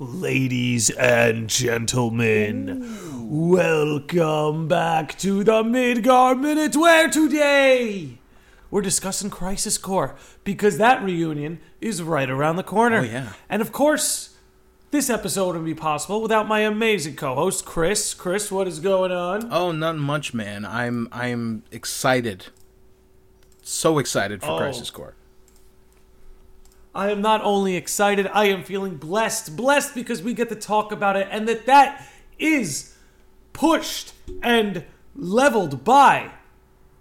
Ladies and gentlemen, welcome back to the Midgar Minute where today we're discussing Crisis Core because that reunion is right around the corner. Oh, yeah. And of course, this episode wouldn't be possible without my amazing co-host Chris. Chris, what is going on? Oh, not much, man. I'm I'm excited. So excited for Oh. Crisis Core. I am not only excited, I am feeling blessed. Blessed because we get to talk about it and that that is pushed and leveled by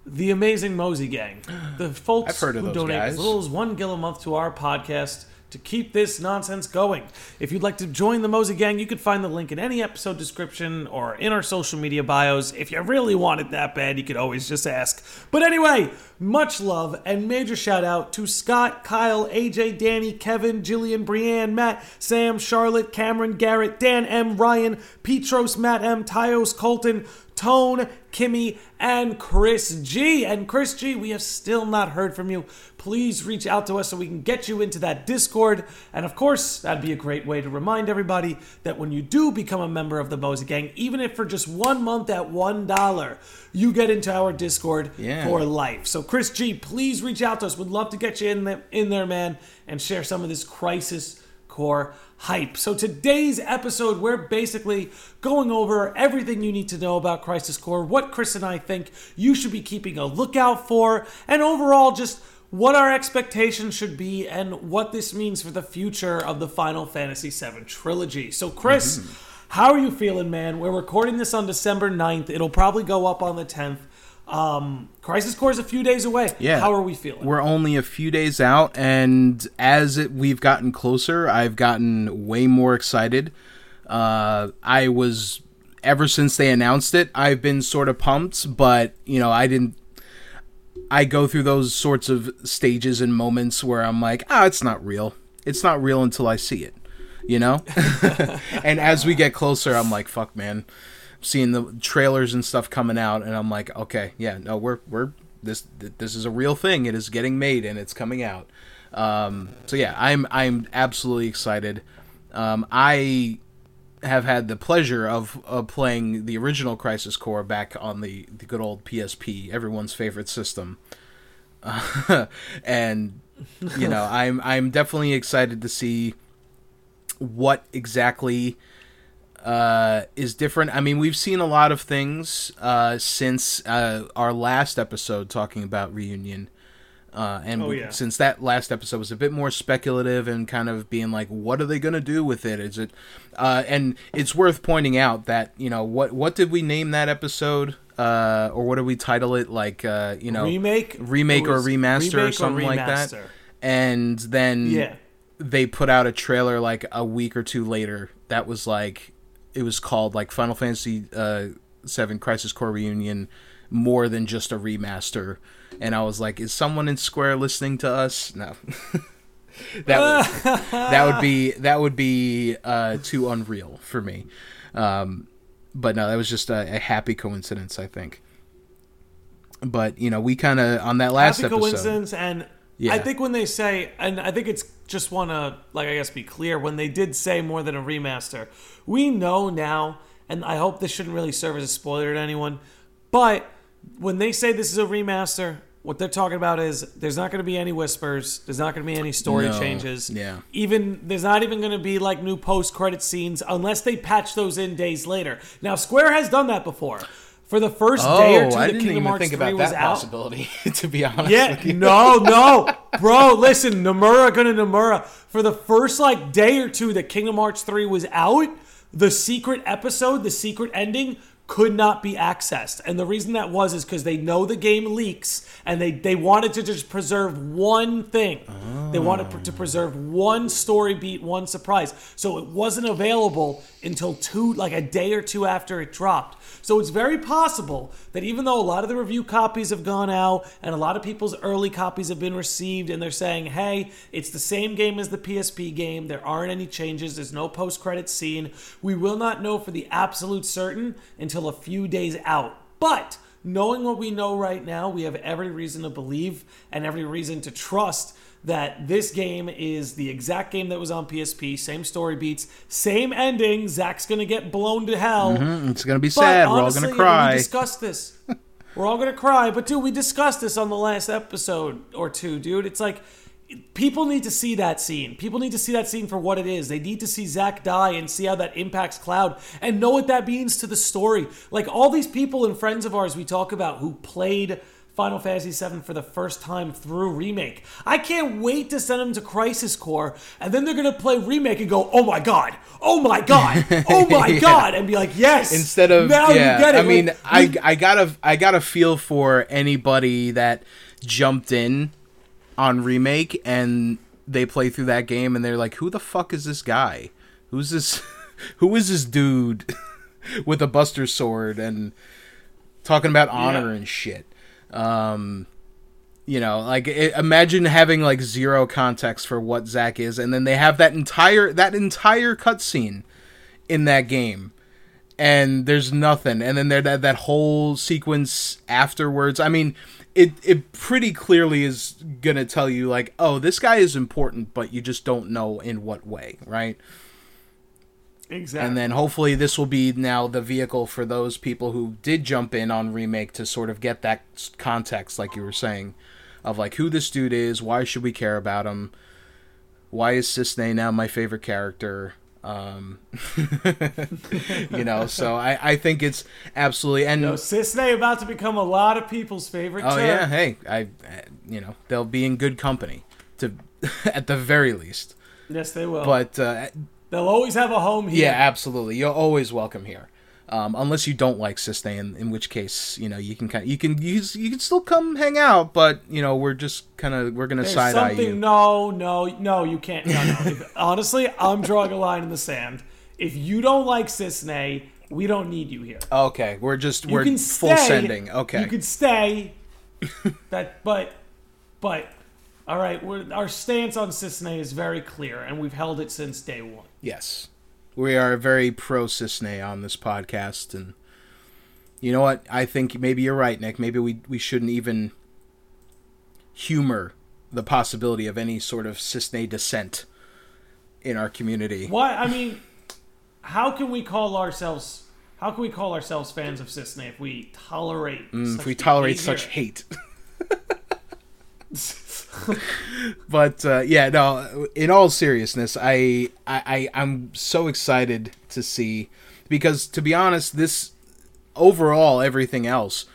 the amazing Mosey Gang. The folks I've heard of who donate guys. as little as one gil a month to our podcast to keep this nonsense going. If you'd like to join the Mosey Gang, you could find the link in any episode description or in our social media bios. If you really want it that bad, you could always just ask. But anyway, much love and major shout out to Scott, Kyle, AJ, Danny, Kevin, Jillian, Brianne, Matt, Sam, Charlotte, Cameron, Garrett, Dan M, Ryan, Petros, Matt M, Tyos, Colton, Tone, Kimmy, and Chris G. And Chris G, we have still not heard from you. Please reach out to us so we can get you into that Discord. And of course, that'd be a great way to remind everybody that when you do become a member of the Mosey Gang, even if for just one month at $1, you get into our Discord Yeah. for life. So Chris G, please reach out to us. We'd love to get you in there, in there, man, and share some of this crisis core hype. So today's episode, we're basically going over everything you need to know about Crisis Core, what Chris and I think you should be keeping a lookout for, and overall just what our expectations should be and what this means for the future of the Final Fantasy VII trilogy. So Chris, mm-hmm. how are you feeling, man? We're recording this on December 9th. It'll probably go up on the 10th. Um, Crisis Core is a few days away. Yeah. How are we feeling? We're only a few days out, and as it, we've gotten closer, I've gotten way more excited. Uh, I was ever since they announced it, I've been sort of pumped, but you know, I didn't. I go through those sorts of stages and moments where I'm like, ah, it's not real. It's not real until I see it, you know. and as we get closer, I'm like, fuck, man. Seeing the trailers and stuff coming out, and I'm like, okay, yeah, no, we're we're this this is a real thing. It is getting made and it's coming out. Um, so yeah, I'm I'm absolutely excited. Um, I have had the pleasure of, of playing the original Crisis Core back on the, the good old PSP, everyone's favorite system. and you know, I'm I'm definitely excited to see what exactly uh, is different. I mean, we've seen a lot of things uh, since uh, our last episode talking about reunion. Uh, and Oh, we- yeah. since that last episode was a bit more speculative and kind of being like, what are they going to do with it? Is it? Uh, and it's worth pointing out that you know what what did we name that episode, uh, or what did we title it? Like uh, you know, remake, remake or remaster or remake something like that. And then Yeah. they put out a trailer like a week or two later that was like it was called like Final Fantasy uh, Seven Crisis Core Reunion more than just a remaster. And I was like, is someone in Square listening to us? No. that would, that would be that would be uh, too unreal for me. Um, but no, that was just a, a happy coincidence, I think. But you know, we kind of on that last Happy episode. coincidence, and Yeah. I think when they say, and I think it's just want to like I guess be clear when they did say more than a remaster, we know now, and I hope this shouldn't really serve as a spoiler to anyone, but when they say this is a remaster. What they're talking about is there's not going to be any whispers. There's not going to be any story No. changes. Yeah. Even there's not even going to be like new post credit scenes unless they patch those in days later. Now Square has done that before. For the first day or Oh, two, I didn't Kingdom even Hearts think 3 about was that out. possibility. To be honest, Yeah, no, no, bro. Listen, Nomura gonna Nomura. For the first like day or two that Kingdom Hearts three was out, the secret episode, the secret ending, could not be accessed. And the reason that was is because they know the game leaks, and they they wanted to just preserve one thing. They wanted to preserve one story beat, one surprise. So it wasn't available until two, like a day or two after it dropped. So it's very possible that even though a lot of the review copies have gone out and a lot of people's early copies have been received and they're saying, hey, it's the same game as the PSP game, there aren't any changes, there's no post credit scene, we will not know for the absolute certain until a few days out. But knowing what we know right now, we have every reason to believe and every reason to trust that this game is the exact game that was on PSP, same story beats, same ending. Zack's gonna get blown to hell. Mm, It's gonna be But sad. We're all gonna cry. We discussed this. We're all gonna cry. But dude, we discussed this on the last episode or two, dude. It's like people need to see that scene. People need to see that scene for what it is. They need to see Zack die and see how that impacts Cloud and know what that means to the story. Like all these people and friends of ours we talk about who played Final Fantasy VII for the first time through remake. I can't wait to send them to Crisis Core, and then they're gonna play remake and go, "Oh my god, oh my god, oh my Yeah. god," and be like, "Yes." Instead of now yeah, you get it. I Like, mean, we- I I gotta I gotta feel for anybody that jumped in on remake and they play through that game and they're like, who the fuck is this guy? Who's this? Who is this dude with a Buster sword and talking about honor Yeah. and shit? Um, you know, like i imagine having like zero context for what Zack is, and then they have that entire that entire cutscene in that game, and there's nothing, and then there that that whole sequence afterwards. I mean, it it pretty clearly is gonna tell you like, oh, this guy is important, but you just don't know in what way, right? exactly. And then hopefully this will be now the vehicle for those people who did jump in on remake to sort of get that context, like you were saying, of like who this dude is, why should we care about him, why is Cissnei now my favorite character, um, you know. So I I think it's absolutely and Yo, Cissnei about to become a lot of people's favorite. oh turn. yeah, hey I I- you know they'll be in good company to at the very least, Yes, they will. but. Uh, They'll always have a home here. Yeah, absolutely. You're always welcome here. Um, unless you don't like Cissnei, in, in which case, you know, you can kind of, you can use you can still come hang out, but you know, we're just kind of we're gonna side eye you. No, no, no. You can't. No, no. If- honestly, I'm drawing a line in the sand. If you don't like Cissnei, we don't need you here. Okay, we're just You we're full stay. sending. Okay, You could stay. that, but, but, all right. We're, our stance on Cissnei is very clear, and we've held it since day one. yes, we are very pro Cissnei on this podcast, and you know what? I think maybe you're right, Nick. Maybe we we shouldn't even humor the possibility of any sort of Cissnei dissent in our community. Why? I mean, how can we call ourselves? How can we call ourselves fans of Cissnei if we tolerate? Mm, if we tolerate behavior? such hate. but uh, yeah, no. In all seriousness, I, I I I'm so excited to see because to be honest, this overall everything else,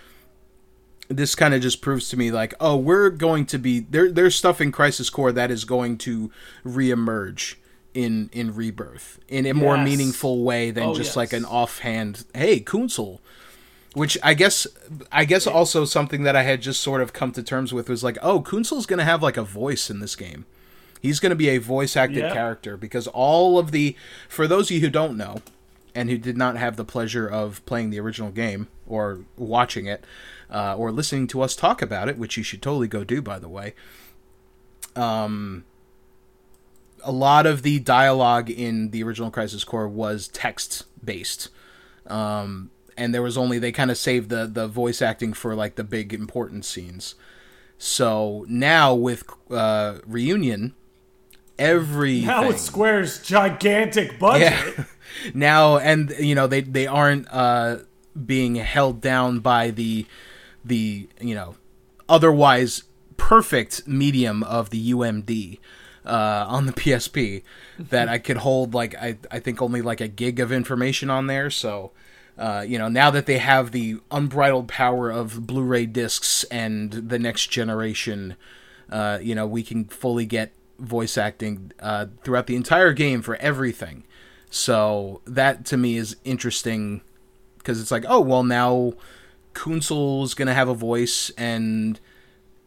this kind of just proves to me like, oh, we're going to be there. There's stuff in Crisis Core that is going to reemerge in in Rebirth in a more meaningful way than Oh, just yes. like an offhand, hey, Kunsel which I guess I guess also something that I had just sort of come to terms with was like, oh, Kunsel's gonna have like a voice in this game. He's gonna be a voice acted Yeah. character because all of the for those of you who don't know and who did not have the pleasure of playing the original game or watching it uh, or listening to us talk about it, which you should totally go do by the way. Um, a lot of the dialogue in the original Crisis Core was text based. Um, and there was only they kind of saved the the voice acting for like the big important scenes. So now with uh, reunion, everything Now with Square's gigantic budget. yeah. now and you know they they aren't uh being held down by the the you know otherwise perfect medium of the UMD uh on the PSP that I could hold like I I think only like a gig of information on there so uh, you know, now that they have the unbridled power of Blu-ray discs and the next generation, uh, you know, we can fully get voice acting uh, throughout the entire game for everything. So that to me is interesting because it's like, oh well, now Kunsel's gonna have a voice, and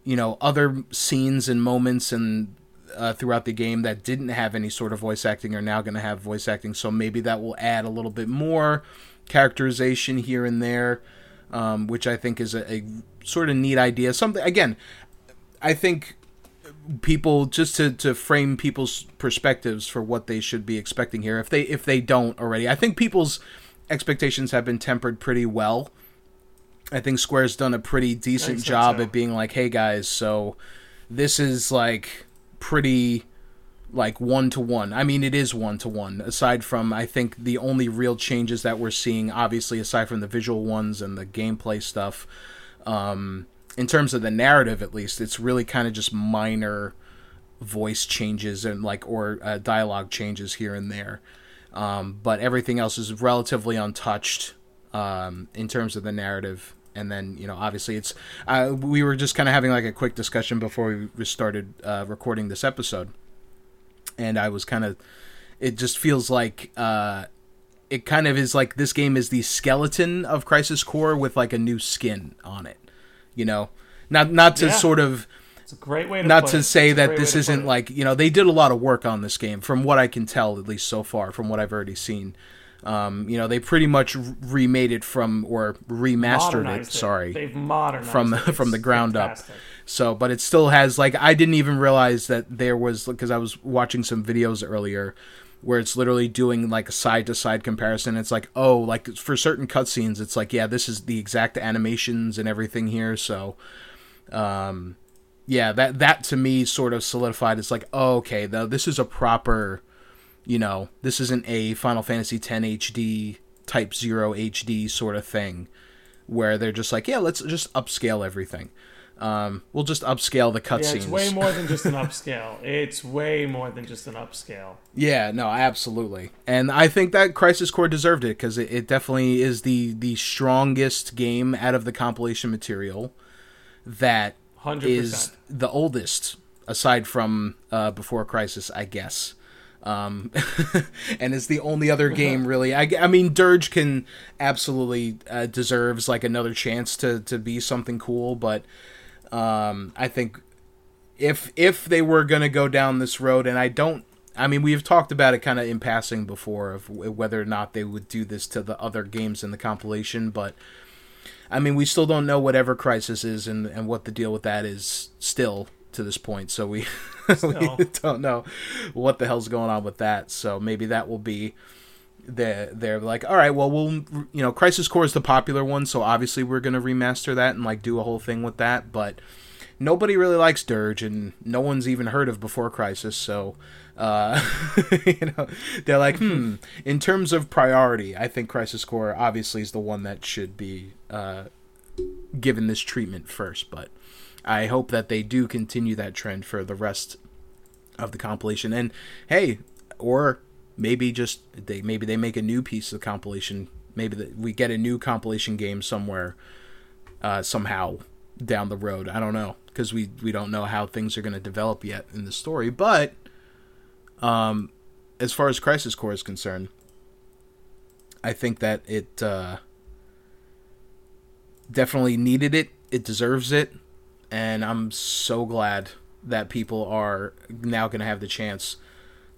you know, other scenes and moments and uh, throughout the game that didn't have any sort of voice acting are now gonna have voice acting. So maybe that will add a little bit more characterization here and there, um, which I think is a, a sort of neat idea. Something again, I think people just to, to frame people's perspectives for what they should be expecting here if they if they don't already i think people's expectations have been tempered pretty well i think square's done a pretty decent think so, job at being like hey guys so this is like pretty like one to one. I mean, it is one to one. Aside from, I think the only real changes that we're seeing, obviously, aside from the visual ones and the gameplay stuff, um, in terms of the narrative, at least, it's really kind of just minor voice changes and like or uh, dialogue changes here and there. Um, but everything else is relatively untouched um, in terms of the narrative. And then you know, obviously, it's uh, we were just kind of having like a quick discussion before we started uh, recording this episode, and I was kind of, it just feels like uh, it kind of is like this game is the skeleton of Crisis Core with like a new skin on it, you know, not not to Yeah. sort of It's a great way to not to it. say It's that this way to put isn't like you know they did a lot of work on this game from what I can tell at least so far from what I've already seen. Um, you know they pretty much remade it from or remastered it. Modernized Sorry, They've modernized from it. from the ground fantastic. up. So, but it still has like I didn't even realize that there was because I was watching some videos earlier where it's literally doing like a side to side comparison. It's like oh, like for certain cutscenes, it's like yeah, this is the exact animations and everything here. So, um, yeah, that that to me sort of solidified. It's like oh, okay, though this is a proper, you know, this isn't a Final Fantasy X HD Type Zero HD sort of thing where they're just like yeah, let's just upscale everything. Um, we'll just upscale the cutscenes. Yeah, it's way more than just an upscale. It's way more than just an upscale. Yeah, no, absolutely, and I think that Crisis Core deserved it because it, it definitely is the the strongest game out of the compilation material that Hundred is the oldest aside from uh, Before Crisis, I guess. Um, and it's the only other game really. I, I mean, Dirge can absolutely uh, deserves like another chance to to be something cool, but um, I think if if they were gonna go down this road, and I don't. I mean, we've talked about it kind of in passing before of whether or not they would do this to the other games in the compilation, but I mean, we still don't know whatever Crisis is and, and what the deal with that is still to this point. So we, we don't know what the hell's going on with that. So maybe that will be the they're like, all right, well, we'll you know, Crisis Core is the popular one, so obviously we're gonna remaster that and like do a whole thing with that. But nobody really likes Dirge, and no one's even heard of Before Crisis, so. Uh, you know, they're like, hmm. In terms of priority, I think Crisis Core obviously is the one that should be uh, given this treatment first. But I hope that they do continue that trend for the rest of the compilation. And hey, or maybe just they maybe they make a new piece of the compilation. Maybe that we get a new compilation game somewhere uh, somehow down the road. I don't know because we we don't know how things are going to develop yet in the story. But um, as far as Crisis Core is concerned, I think that it uh, definitely needed it. It deserves it, and I'm so glad that people are now going to have the chance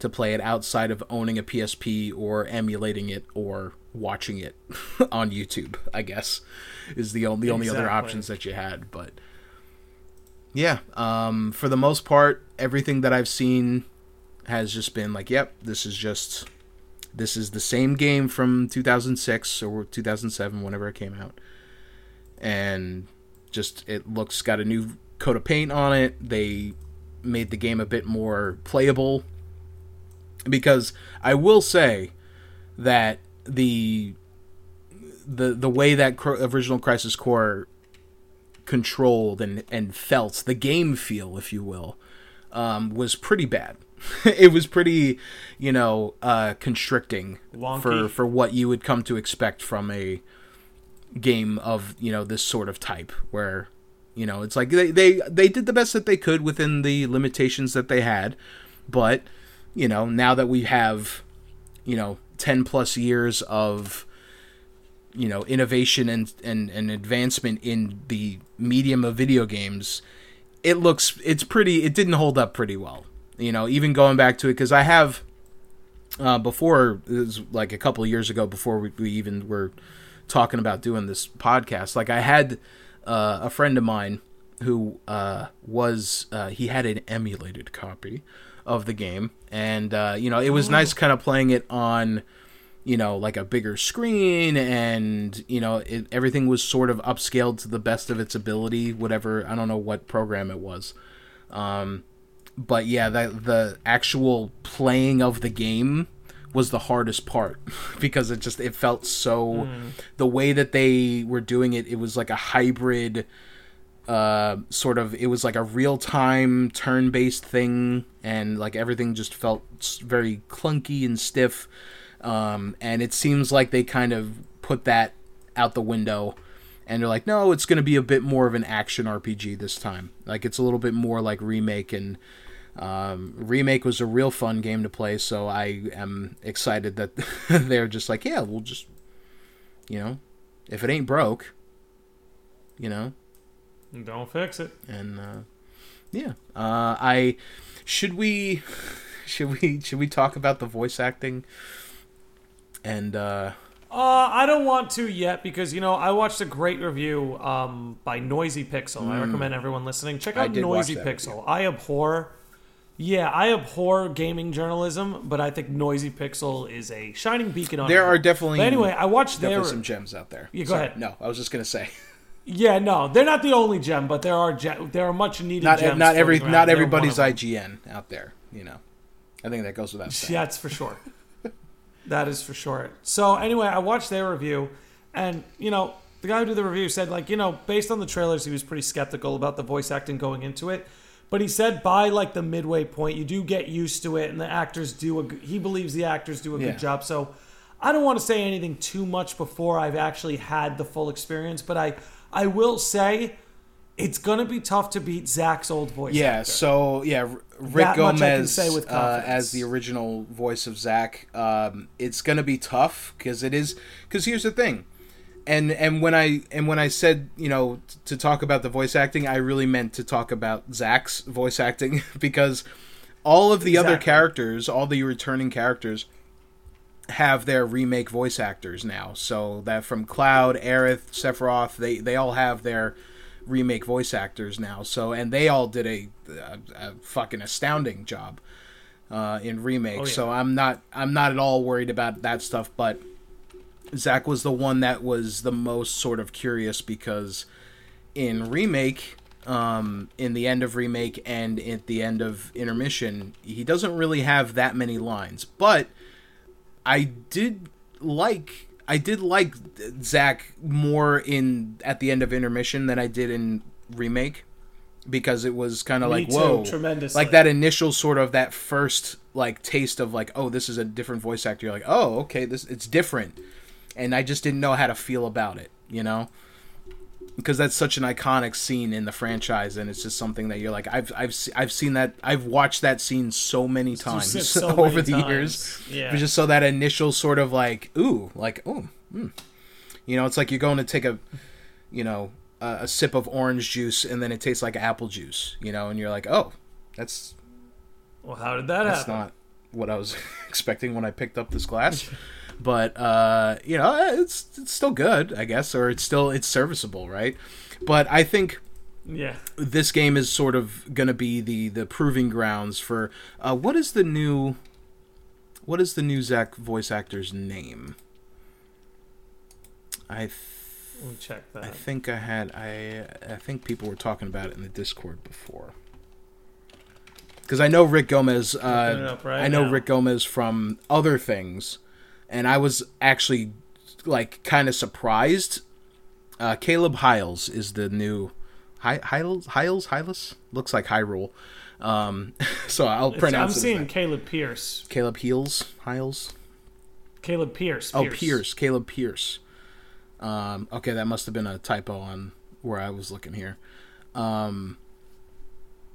to play it outside of owning a PSP or emulating it or watching it on YouTube. I guess is the only the only other options that you had, but yeah, um, for the most part, everything that I've seen has just been like, yep, this is just this is the same game from 2006 or 2007, whenever it came out, and just it looks got a new coat of paint on it. They made the game a bit more playable because I will say that the the the way that original Crisis Core controlled and and felt the game feel, if you will, um, was pretty bad. it was pretty, you know, uh, constricting for for what you would come to expect from a game of you know this sort of type where you know it's like they they they did the best that they could within the limitations that they had but you know now that we have you know 10 plus years of you know innovation and and, and advancement in the medium of video games it looks it's pretty it didn't hold up pretty well you know even going back to it because i have uh, before it was like a couple years ago before we, we even were talking about doing this podcast like i had uh, a friend of mine who uh, was uh, he had an emulated copy of the game. And uh, you know it was nice. kind of playing it on you know like a bigger screen and you know it, everything was sort of upscaled to the best of its ability whatever i don't know what program it was. Um, but yeah, the the actual playing of the game was the hardest part because it just it felt so the way that they were doing it it was like a hybrid uh sort of it was like a real time turn based thing and like everything just felt very clunky and stiff. Um and it seems like they kind of put that out the window and they're like no it's going to be a bit more of an action RPG this time. Like it's a little bit more like remake and um, remake was a real fun game to play, so I am excited that they're just like, yeah, we'll just, you know, if it ain't broke, you know, Don't fix it. and uh, yeah, uh, I should we should we should we talk about the voice acting and uh, Uh, I don't want to yet because you know I watched a great review um, by Noisy Pixel. I recommend everyone listening check Mm. Out Noisy Pixel. I abhor, yeah, I abhor gaming journalism, but I think Noisy Pixel is a shining beacon on. there it. are definitely But anyway, I watched their. definitely some gems out there. Yeah, go Sorry. ahead. No, I was just gonna say Yeah, no, they're not the only gem, but there are gem, there are much needed not gems. not every not everybody's IGN out there. You know, I think that goes without saying. Yeah, that's for sure. that is for sure. So anyway, I watched their review, and you know, the guy who did the review said like, you know, based on the trailers, he was pretty skeptical about the voice acting going into it. But he said by like the midway point, you do get used to it, and the actors do. A, he believes the actors do a Yeah. good job. So I don't want to say anything too much before I've actually had the full experience. But I, I will say, it's gonna be tough to beat Zack's old voice. Yeah, actor. so yeah, Rick That much I can Gomez uh, as the original voice of Zack. Um, it's gonna be tough because it is. Because here's the thing, and and when I and when I said you know t- to talk about the voice acting, I really meant to talk about Zack's voice acting because all of the other characters, all the returning characters, have their remake voice actors now. So that from Cloud, Aerith, Sephiroth, they they all have their remake voice actors now. So and they all did a, a, a fucking astounding job uh, in remake. Oh, yeah. So I'm not I'm not at all worried about that stuff. But Zack was the one that was the most sort of curious because in remake. Um, in the end of remake and at the end of intermission, he doesn't really have that many lines, but I did like I did like Zack more in at the end of intermission than I did in remake because it was kind of like too, whoa. tremendous like that initial sort of that first like taste of like oh this is a different voice actor. You're like oh okay this it's different. And I just didn't know how to feel about it you know because that's such an iconic scene in the franchise and it's just something that you're like I've I've se- I've seen that I've watched that scene so many times said so over many the times. years Yeah. But just so that initial sort of like ooh like ooh mm. you know it's like you're going to take a you know a, a sip of orange juice and then it tastes like apple juice you know and you're like oh that's Well, how did that that's happen? That's not what I was expecting when I picked up this glass. but uh, you know, it's it's still good, I guess, or it's still it's serviceable, right? But I think yeah. this game is sort of going to be the the proving grounds for uh, what is the new what is the new Zack voice actor's name? I th- Let me check I think I had I I think people were talking about it in the Discord before. Because I know Rick Gomez. Uh, right I know now. Rick Gomez from other things, and I was actually like kind of surprised. Uh, Caleb Hiles is the new Hi- Hiles Hiles Hylas looks like Hyrule. Um, so I'll It's- pronounce I'm it. seeing. Caleb Pierce. Caleb Heels Hiles. Caleb Pierce. Oh, Pierce. Caleb Pierce. Um, okay, that must have been a typo on where I was looking here. Um,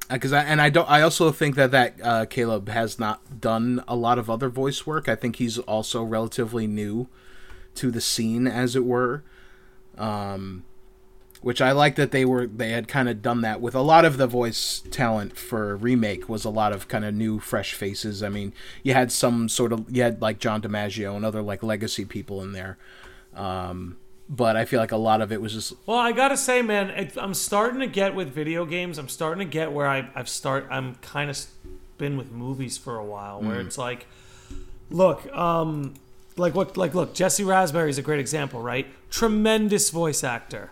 because I and I don't. I also think that that uh, Caleb has not done a lot of other voice work. I think he's also relatively new to the scene, as it were. Um, which I like that they were they had kind of done that with a lot of the voice talent for remake was a lot of kind of new fresh faces. I mean, you had some sort of you had like John DiMaggio and other like legacy people in there. Um, but I feel like a lot of it was just Well, I gotta say, man, it, I'm starting to get with video games. I'm starting to get where I, I've start. I'm kind of been with movies for a while, where it's like, look, um, like what, like look, Jesse Raspberry is a great example, right? Tremendous voice actor,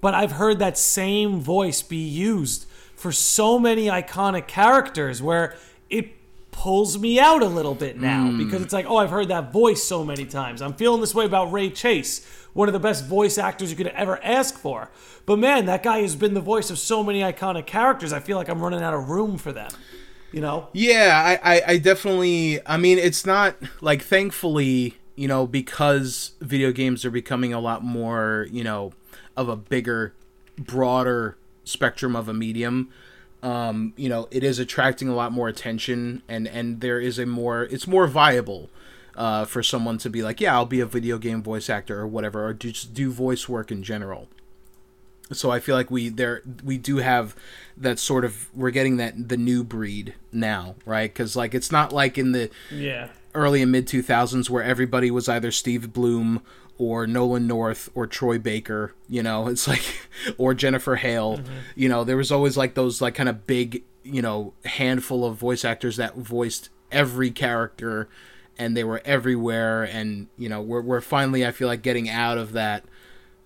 but I've heard that same voice be used for so many iconic characters where it pulls me out a little bit now hmm. because it's like, oh, I've heard that voice so many times. I'm feeling this way about Ray Chase, one of the best voice actors you could ever ask for. But man, that guy has been the voice of so many iconic characters. I feel like I'm running out of room for them. You know? Yeah, I, I, I definitely. I mean, it's not like thankfully, you know, because video games are becoming a lot more, you know, of a bigger, broader spectrum of a medium. Um, you know, it is attracting a lot more attention, and and there is a more. It's more viable. Uh, for someone to be like, yeah, I'll be a video game voice actor or whatever, or just do voice work in general so I feel like we there we do have that sort of we're getting that the new breed now, right? Because like it's not like in the Yeah. early and mid two thousands where everybody was either Steve Blum or Nolan North or Troy Baker, you know, it's like or Jennifer Hale, you know, there was always like those like kind of big, you know, handful of voice actors that voiced every character and they were everywhere. And you know we're, we're finally i feel like getting out of that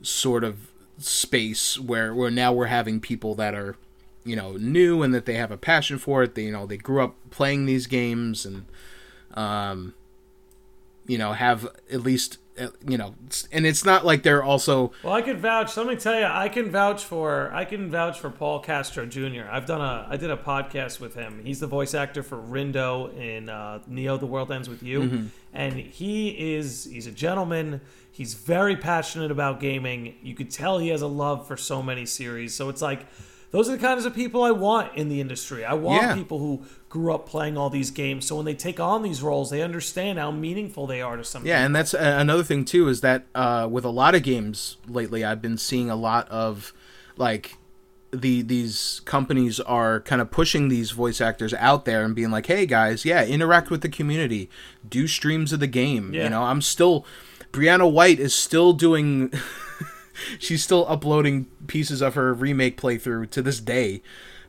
sort of space where where now we're having people that are you know new and that they have a passion for it. They you know they grew up playing these games and um you know have at least you know and it's not like they're also Well, I could vouch. Let me tell you, I can vouch for I can vouch for Paul Castro Jr. I've done a I did a podcast with him. He's the voice actor for Rindo in uh, Neo: The World Ends with You, and he is he's a gentleman. He's very passionate about gaming. You could tell he has a love for so many series. So it's like those are the kinds of people I want in the industry. I want Yeah. people who grew up playing all these games. So when they take on these roles, they understand how meaningful they are to some Yeah, and that's another thing too is that uh, with a lot of games lately, I've been seeing a lot of like the these companies are kind of pushing these voice actors out there and being like, "Hey guys, yeah, interact with the community, do streams of the game." Yeah. You know, I'm still Briana White is still doing. she's still uploading pieces of her remake playthrough to this day.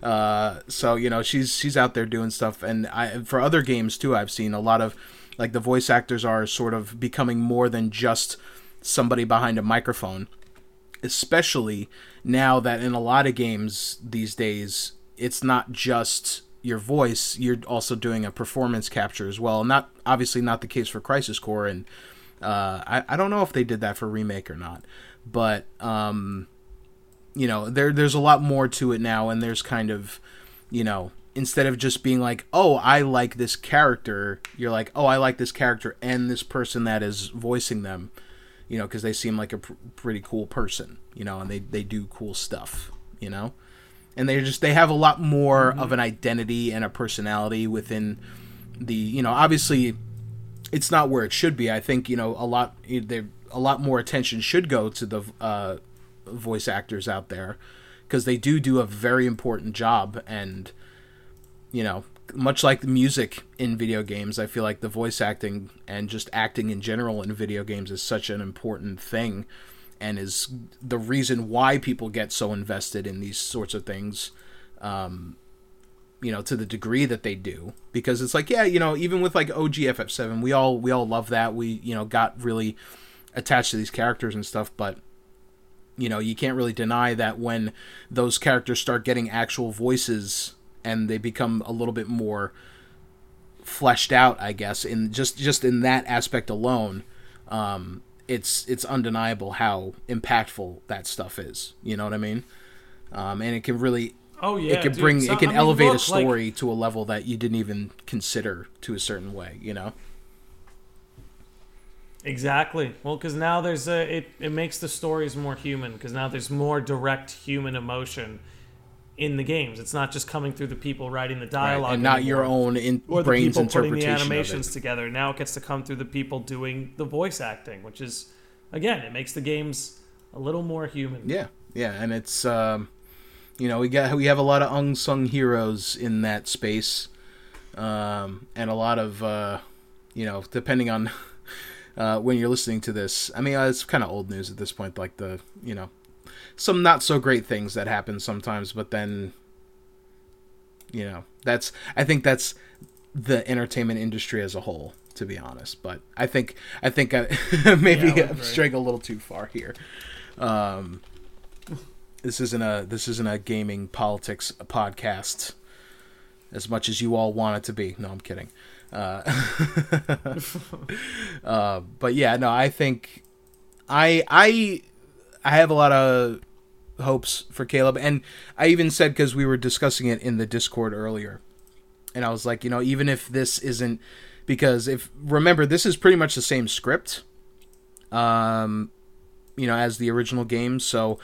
Uh, so you know she's she's out there doing stuff, and I for other games too. I've seen a lot of like the voice actors are sort of becoming more than just somebody behind a microphone, especially now that in a lot of games these days it's not just your voice you're also doing a performance capture as well not obviously not the case for crisis core and uh, I, I don't know if they did that for remake or not but um, you know there there's a lot more to it now and there's kind of you know instead of just being like oh i like this character you're like oh i like this character and this person that is voicing them you know because they seem like a pr- pretty cool person you know and they they do cool stuff you know? And they just they have a lot more of an identity and a personality within the you know obviously it's not where it should be. I think you know a lot there a lot more attention should go to the uh, voice actors out there because they do do a very important job and you know much like the music in video games i feel like the voice acting and just acting in general in video games is such an important thing and is the reason why people get so invested in these sorts of things um, you know to the degree that they do. Because it's like yeah you know even with like OGFF7 we all we all love that. We you know got really attached to these characters and stuff but you know you can't really deny that when those characters start getting actual voices and they become a little bit more fleshed out i guess in just just in that aspect alone um it's it's undeniable how impactful that stuff is. You know what i mean? Um and it can really Oh yeah, it can dude. bring So- it can I mean, elevate a look, like- story to a level that you didn't even consider to a certain way you know Exactly. Well, because now there's a it, it makes the stories more human because now there's more direct human emotion in the games. It's not just coming through the people writing the dialogue and not your own in, or the brain's people putting the interpretation animations together. Now it gets to come through the people doing the voice acting, which is again it makes the games a little more human. Yeah, yeah, and it's um, you know we got we have a lot of unsung heroes in that space, um, and a lot of uh, you know depending on uh, when you're listening to this. I mean, uh, it's kind of old news at this point. Like the you know some not so great things that happen sometimes, but then you know that's I think that's the entertainment industry as a whole. To be honest, but I think I think I, maybe Yeah, I'm straying a little too far here. Um, this isn't a this isn't a gaming politics podcast as much as you all want it to be. No, I'm kidding. Uh, uh, but yeah, no, I think I I I have a lot of hopes for Caleb, and I even said because we were discussing it in the Discord earlier, and I was like, you know, even if this isn't because if remember this is pretty much the same script, um, you know, as the original game, so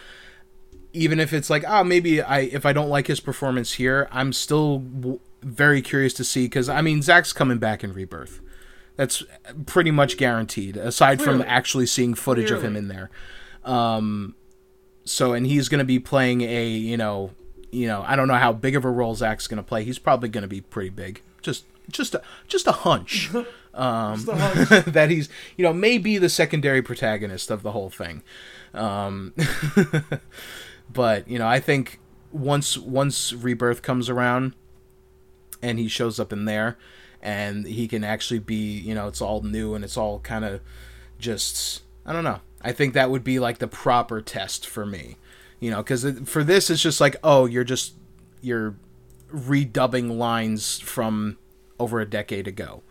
even if it's like, oh, maybe I if I don't like his performance here, I'm still very curious to see because I mean Zack's coming back in Rebirth. That's pretty much guaranteed. Aside Clearly. from actually seeing footage of him in there, um, so and he's going to be playing a you know you know I don't know how big of a role Zack's going to play. He's probably going to be pretty big. Just just a just a hunch um, Just a hunch. that he's you know maybe the secondary protagonist of the whole thing. Um, but you know I think once once Rebirth comes around and he shows up in there and he can actually be you know it's all new and it's all kind of just i don't know. I think that would be like the proper test for me you know because for this it's just like oh you're just you're redubbing lines from over a decade ago.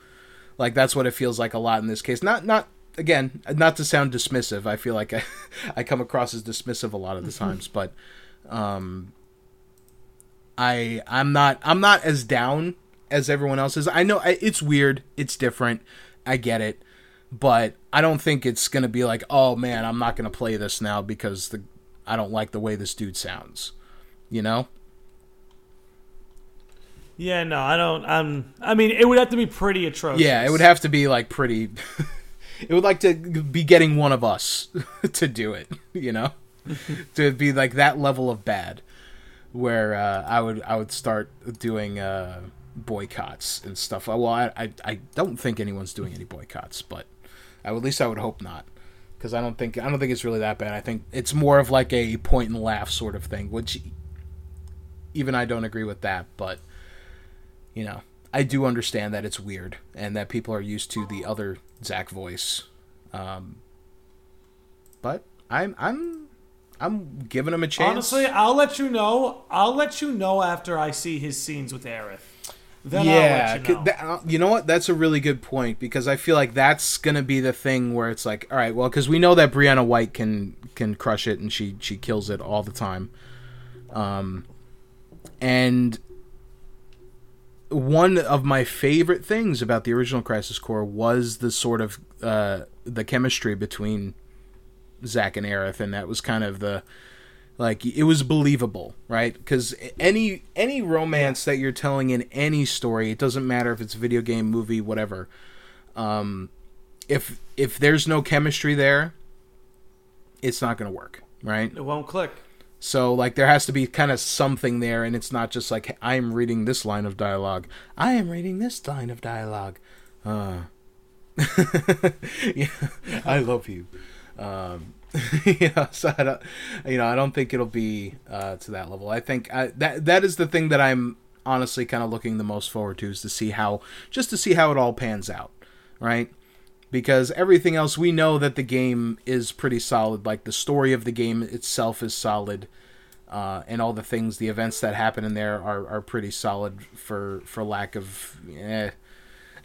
Like that's what it feels like a lot in this case. Not not again not to sound dismissive. I feel like i, I come across as dismissive a lot of the times but um I I'm not I'm not as down as everyone else is. I know I, it's weird, it's different. I get it, but I don't think it's gonna be like, oh man, I'm not gonna play this now because the I don't like the way this dude sounds. You know? Yeah, no, I don't. I'm. I mean, it would have to be pretty atrocious. Yeah, it would have to be like pretty. it would like to be getting one of us to do it. You know, to be like that level of bad, where uh, I would I would start doing uh, boycotts and stuff. Well, I, I I don't think anyone's doing any boycotts, but I, at least I would hope not. Because I don't think I don't think it's really that bad. I think it's more of like a point and laugh sort of thing, which even I don't agree with that. But you know, I do understand that it's weird and that people are used to the other Zack voice. Um, but I'm I'm I'm giving him a chance. Honestly, I'll let you know. I'll let you know after I see his scenes with Aerith. Then yeah, you know. that- uh, you know what? That's a really good point because I feel like that's gonna be the thing where it's like, all right, well, because we know that Briana White can can crush it and she she kills it all the time. Um, and one of my favorite things about the original Crisis Core was the sort of uh, the chemistry between Zack and Aerith, and that was kind of the like it was believable, right? Because any any romance that you're telling in any story, it doesn't matter if it's a video game, movie, whatever. Um, if if there's no chemistry there, it's not going to work, right? it won't click. So like there has to be kind of something there, and it's not just like I'm reading this line of dialogue. I am reading this line of dialogue. Uh. yeah, I love you. Um, yeah, so I don't, you know, I don't think it'll be uh, to that level. I think I, that that is the thing that I'm honestly kind of looking the most forward to is to see how just to see how it all pans out, right? Because everything else we know that the game is pretty solid. Like the story of the game itself is solid, uh, and all the things, the events that happen in there are, are pretty solid. For for lack of, eh.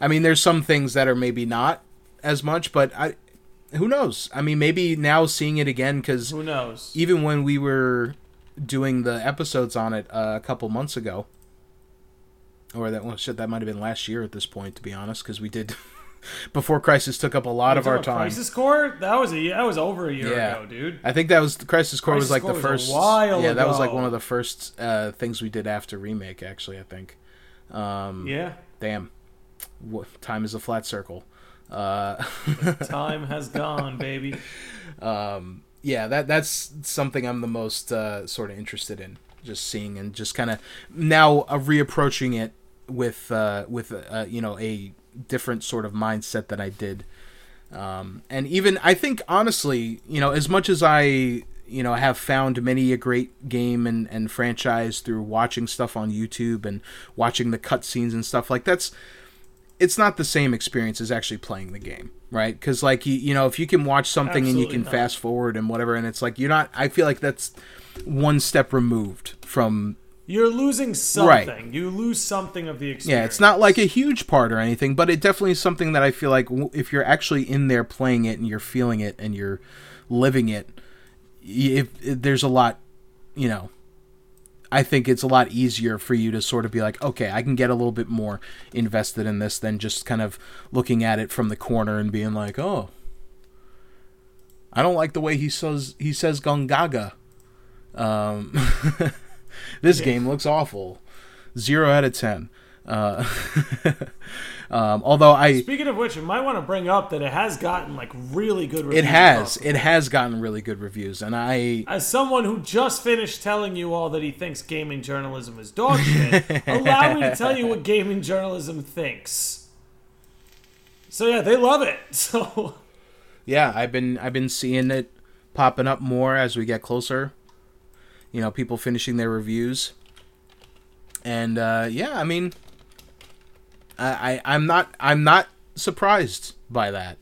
I mean, there's some things that are maybe not as much, but I, who knows? I mean, maybe now seeing it again because Who knows? even when we were doing the episodes on it uh, a couple months ago, or that well, shit, that might have been last year at this point, to be honest, because we did before Crisis took up a lot of our time. Crisis Core. That was a that was over a year Yeah. ago, dude. I think that was Crisis Core was like Core the first. while yeah, that was like one of the first uh, things we did after remake. Actually, I think. Um, Yeah, Damn, what, time is a flat circle. Uh, time has gone, baby. um, yeah, that that's something I'm the most uh, sort of interested in, just seeing and just kind of now uh, reapproaching it with uh, with uh, you know a different sort of mindset that I did, um, and even I think honestly, you know, as much as I you know have found many a great game and, and franchise through watching stuff on YouTube and watching the cutscenes and stuff like that's it's not the same experience as actually playing the game, right? Because like you, you know, if you can watch something and you can not. fast forward and whatever, and it's like you're not. I feel like that's one step removed from You're losing something. Right. You lose something of the experience. yeah it's not like a huge part or anything but it definitely is something that i feel like if you're actually in there playing it and you're feeling it and you're living it if, if there's a lot you know i think it's a lot easier for you to sort of be like okay i can get a little bit more invested in this than just kind of looking at it from the corner and being like oh i don't like the way he says he says gongaga. Um this game looks awful. Zero out of ten. Uh, um, although I, Speaking of which, you might want to bring up that it has gotten like really good reviews. it has, it has gotten really good reviews, and I, As someone who just finished telling you all that he thinks gaming journalism is dog shit, allow me to tell you what gaming journalism thinks. So yeah, they love it. So yeah, I've been, I've been seeing it popping up more as we get closer. You know, people finishing their reviews, and uh, yeah, I mean, I, I, I'm not, I'm not surprised by that.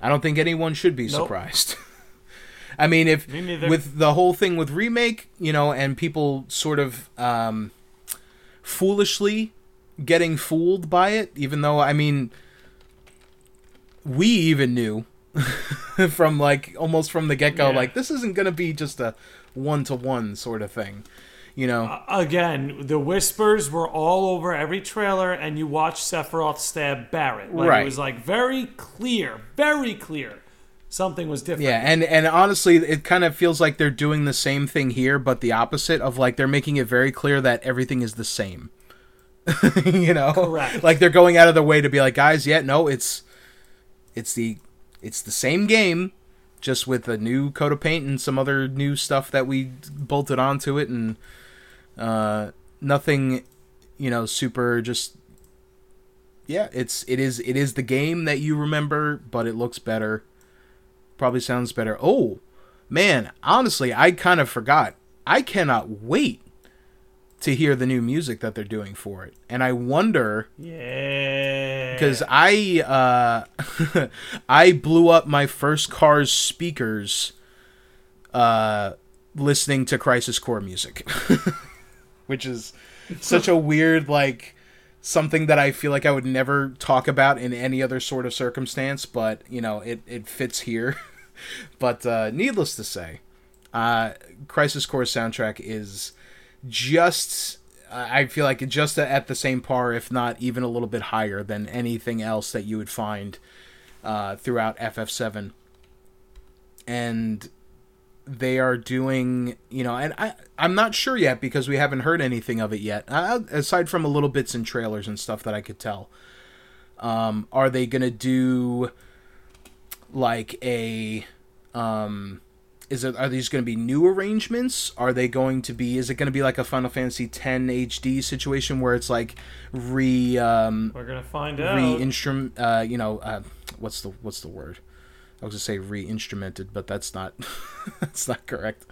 I don't think anyone should be Nope. surprised. I mean, if Me with the whole thing with remake, you know, and people sort of um, foolishly getting fooled by it, even though I mean, we even knew from like almost from the get go, Yeah. like this isn't gonna be just a one to one sort of thing, you know. again, the whispers were all over every trailer, and you watch Sephiroth stab Barret. Like, Right. It was like very clear, very clear. Something was different. Yeah, and and honestly, it kind of feels like they're doing the same thing here, but the opposite of like they're making it very clear that everything is the same. you know, Correct. Like they're going out of their way to be like, guys, yeah, no, it's it's the it's the same game, just with a new coat of paint and some other new stuff that we bolted onto it, and uh, nothing, you know, super just. Yeah, it's it is it is the game that you remember, but it looks better probably sounds better. Oh, man, honestly, I kind of forgot. I cannot wait to hear the new music that they're doing for it. And I wonder Yeah. because I uh I blew up my first car's speakers uh listening to Crisis Core music. Which is such a weird like something that I feel like I would never talk about in any other sort of circumstance, but you know, it it fits here. but uh needless to say, uh Crisis Core soundtrack is just I feel like just at the same par, if not even a little bit higher than anything else that you would find uh, throughout FF7. And they are doing, you know, and I I'm not sure yet because we haven't heard anything of it yet. Aside from a little bits and trailers and stuff that I could tell. Um, are they gonna do like a um is it are these going to be new arrangements are they going to be is it going to be like a final fantasy 10 hd situation where it's like re um We're gonna find out. re instrument uh you know uh what's the what's the word i was to say re-instrumented but that's not that's not correct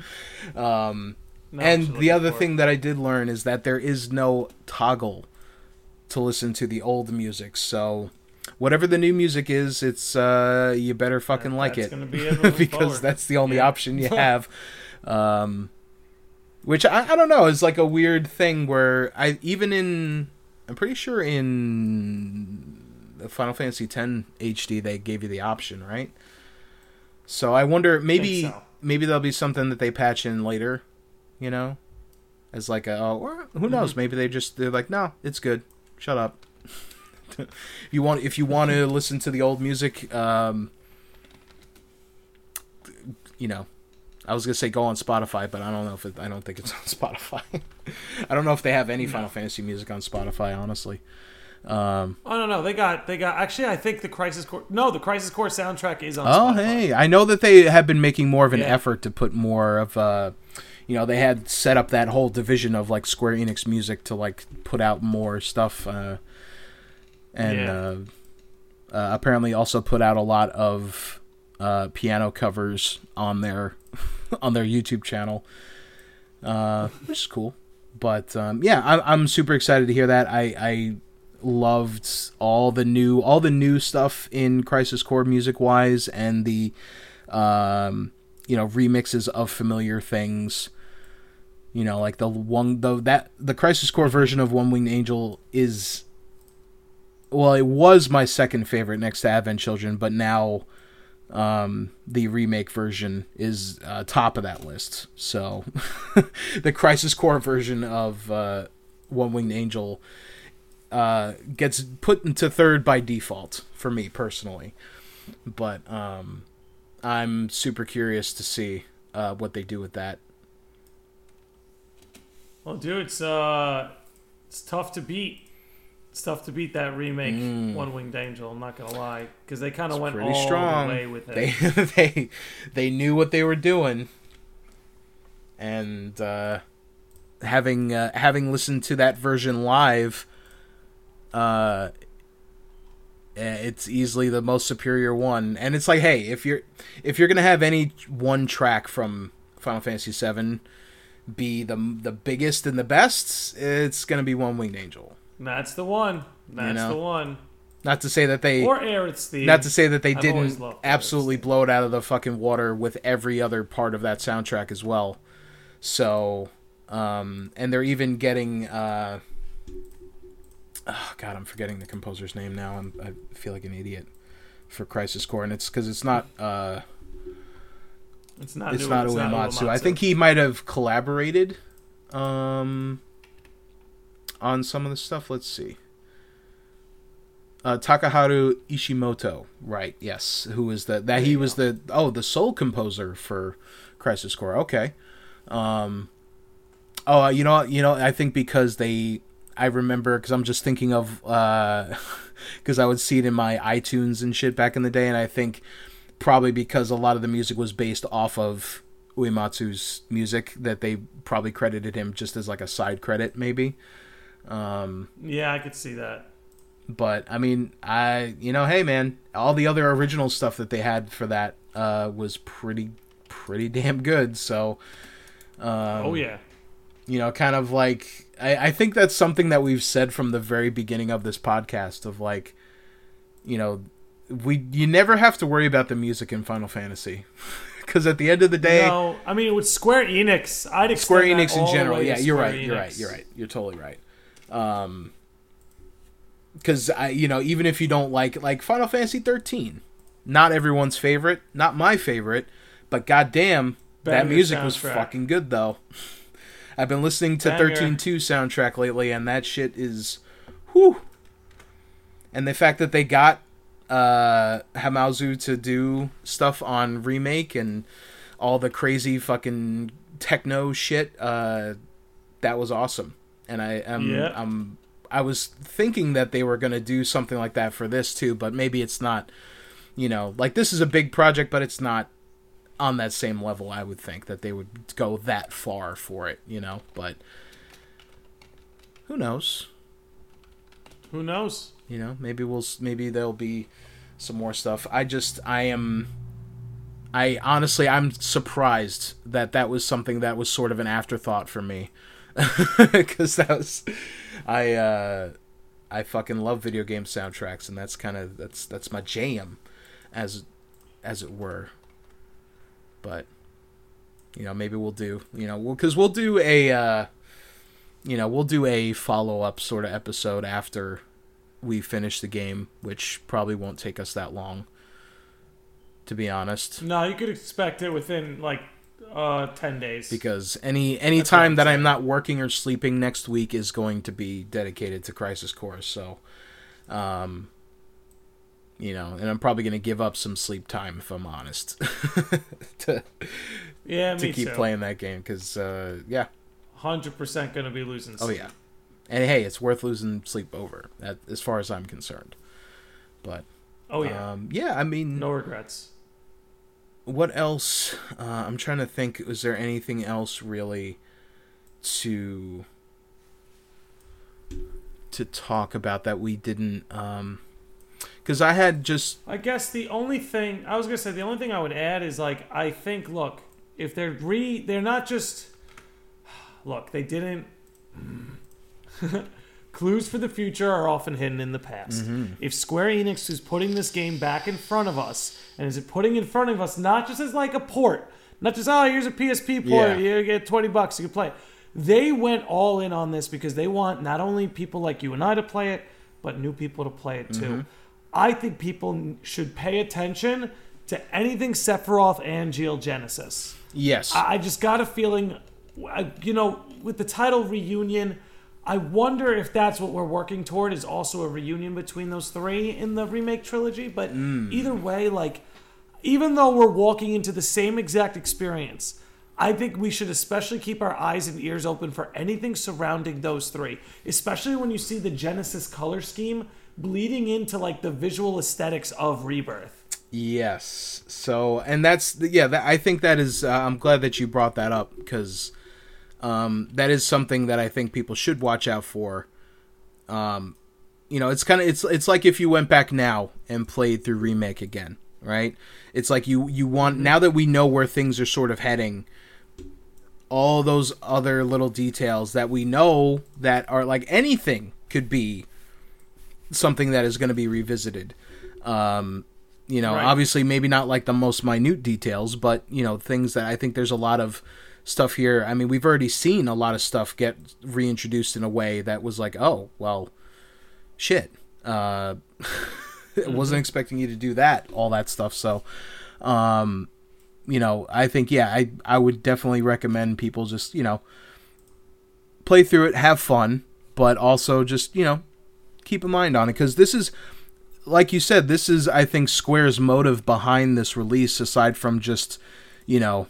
um No, and the other for it. thing that i did learn is that there is no toggle to listen to the old music so whatever the new music is it's uh you better fucking like That's it gonna be because forward. that's the only Yeah. option you have. um, which I, I don't know is like a weird thing where I even in I'm pretty sure in the Final Fantasy X HD they gave you the option, right? So I wonder maybe so. maybe there'll be something that they patch in later, you know, as like a oh, or who knows maybe they just they're like no it's good shut up. if you want if you want to listen to the old music um you know, I was gonna say go on Spotify, but I don't know if it, I don't think it's on Spotify. I don't know if they have any Final Fantasy music on Spotify, honestly. Um, Oh no no they got they got actually I think the Crisis Core no the Crisis Core soundtrack is on. oh Spotify. hey, I know that they have been making more of an Yeah. effort to put more of uh, you know, they had set up that whole division of like Square Enix music to like put out more stuff, uh, and Yeah. uh, uh, apparently also put out a lot of uh, piano covers on their on their YouTube channel, uh, which is cool. But um, yeah, I'm, I'm super excited to hear that. I, I loved all the new all the new stuff in Crisis Core music wise, and the um, you know remixes of familiar things. You know, like the one the that the Crisis Core version of One Winged Angel is well, it was my second favorite next to Advent Children, but now um, the remake version is uh, top of that list. So the Crisis Core version of uh, One Winged Angel uh, gets put into third by default for me personally. But um, I'm super curious to see uh, what they do with that. Well, dude, it's uh, it's tough to beat. It's tough to beat that remake, One Winged Angel. I'm not gonna lie, because they kind of went all strong. the way with it. They they they knew what they were doing, and uh, having uh, having listened to that version live, uh, eh, it's easily the most superior one. And it's like, hey, if you're if you're gonna have any one track from Final Fantasy VII be the the biggest and the best, it's gonna be One Winged Angel. That's the one. That's know? the one. Not to say that they Or Aerith's theme. Not to say that they I've didn't absolutely blow it out of the fucking water with every other part of that soundtrack as well. So, um, and they're even getting. Uh, oh God, I'm forgetting the composer's name now. I'm, I feel like an idiot for Crisis Core, and it's because it's not. Uh, It's not. it's not Uematsu. I think he might have collaborated um, on some of the stuff. Let's see. Uh, Takeharu Ishimoto, right? Yes, who was the that he was the oh the sole composer for Crisis Core. Okay. Um, oh, you know, you know, I think because they, I remember because I'm just thinking of because I would see it in my iTunes and shit back in the day, and I think probably because a lot of the music was based off of Uematsu's music that they probably credited him just as like a side credit maybe. Um, Yeah, I could see that. but I mean, I you know, hey man, all the other original stuff that they had for that uh, was pretty pretty damn good. So, um, oh yeah. you know, kind of like I, I think that's something that we've said from the very beginning of this podcast of like, you know, we you never have to worry about the music in Final Fantasy because at the end of the day, No, I mean with Square Enix, I'd Square Enix in general. Yeah, you're Square right. You're right. You're right. You're totally right. Um, because I, you know, even if you don't like like Final Fantasy 13, not everyone's favorite, not my favorite, but goddamn, that Banger music was fucking good though. I've been listening to Banger. 13.2 soundtrack lately, and that shit is, whew. And the fact that they got uh Hamauzu to do stuff on remake and all the crazy fucking techno shit uh that was awesome and i am Yeah. i'm i was thinking that they were going to do something like that for this too but maybe it's not you know like this is a big project but it's not on that same level i would think that they would go that far for it you know but who knows? Who knows? you know maybe we'll maybe there'll be some more stuff. I just i am i honestly i'm surprised that that was something that was sort of an afterthought for me. Because that was i uh i fucking love video game soundtracks and that's kind of that's that's my jam as as it were but you know maybe we'll do you know because we'll do a uh you know we'll do a follow-up sort of episode after we finish the game, which probably won't take us that long. To be honest, No, you could expect it within like uh ten days. because any any That's time that I'm not working or sleeping next week is going to be dedicated to Crisis Core. So, um, you know, and I'm probably going to give up some sleep time if I'm honest to yeah, to keep too. playing that game because uh, yeah, Hundred percent gonna be losing. oh yeah, and hey, it's worth losing sleep over that, as far as I'm concerned. But Oh yeah. um, yeah, I mean, no regrets. what else uh, i'm trying to think was there anything else really to to talk about that we didn't um because i had just I guess the only thing I was gonna say, the only thing I would add is like I think, look, if they're re, they're not just look, they didn't. Clues for the future are often hidden in the past. If Square Enix is putting this game back in front of us, and is it putting in front of us not just as like a port, not just oh here's a PSP port, Yeah. you get twenty bucks, you can play. it. they went all in on this because they want not only people like you and I to play it, but new people to play it too. Mm-hmm. I think people should pay attention to anything Sephiroth and Geo Genesis. Yes. I I just got a feeling, I- you know, with the title reunion, I wonder if that's what we're working toward is also a reunion between those three in the remake trilogy. But mm. either way, like, even though we're walking into the same exact experience, I think we should especially keep our eyes and ears open for anything surrounding those three, especially when you see the Genesis color scheme bleeding into like the visual aesthetics of Rebirth. Yes. So, and that's yeah. That, I think that is. Uh, I'm glad that you brought that up because um, that is something that I think people should watch out for. Um, you know, it's kind of it's it's like if you went back now and played through remake again, right? It's like you you want now that we know where things are sort of heading. All those other little details that we know that are like anything could be something that is going to be revisited. Um, you know, Right. obviously maybe not like the most minute details, but you know, things that I think there's a lot of stuff here. I mean, we've already seen a lot of stuff get reintroduced in a way that was like, oh, well, shit. Uh, I wasn't expecting you to do that, all that stuff. So, um, you know, I think yeah, I I would definitely recommend people just you know play through it, have fun, but also just you know keep in mind on it because this is like you said, this is I think Square's motive behind this release, aside from just you know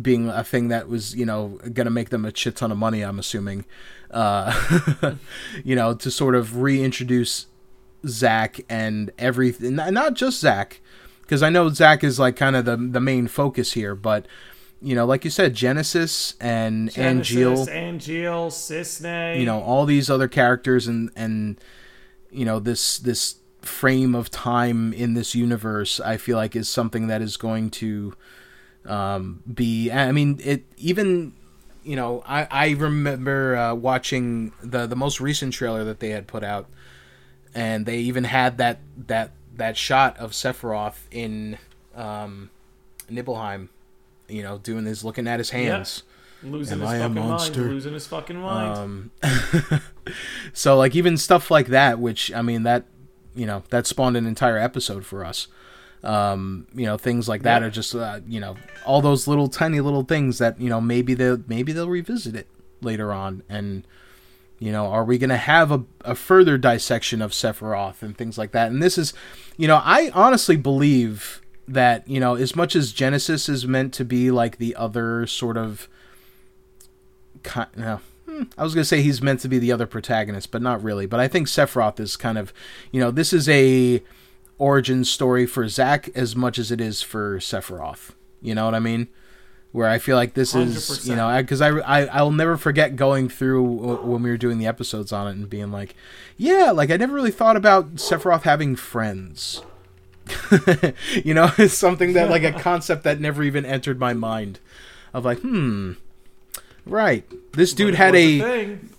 being a thing that was you know gonna make them a shit ton of money. I'm assuming, uh, you know, to sort of reintroduce Zack and everything, not just Zack, because I know Zack is like kind of the the main focus here, but. You know, like you said, Genesis and Angeal, Genesis, Angeal, Cissnei. you know all these other characters and and you know this this frame of time in this universe i feel like is something that is going to um be i mean it even you know i i remember uh, watching the the most recent trailer that they had put out and they even had that that that shot of sephiroth in um nibelheim you know doing his looking at his hands losing Am his I a fucking mind. monster? Losing his fucking mind. um, so like even stuff like that, which I mean that you know that spawned an entire episode for us. Um, you know things like that Yeah. are just uh, you know all those little tiny little things that you know maybe they maybe they'll revisit it later on and you know are we gonna have a, a further dissection of Sephiroth and things like that and this is you know I honestly believe that you know as much as Genesis is meant to be like the other sort of kind no I was gonna say he's meant to be the other protagonist, but not really. But I think Sephiroth is kind of, you know, this is a origin story for Zack as much as it is for Sephiroth. You know what I mean? Where I feel like this is, you know, because I, I I'll never forget going through when we were doing the episodes on it and being like, yeah, like I never really thought about Sephiroth having friends. you know, it's something that like a concept that never even entered my mind. Of like, hmm, right. This dude had a thing.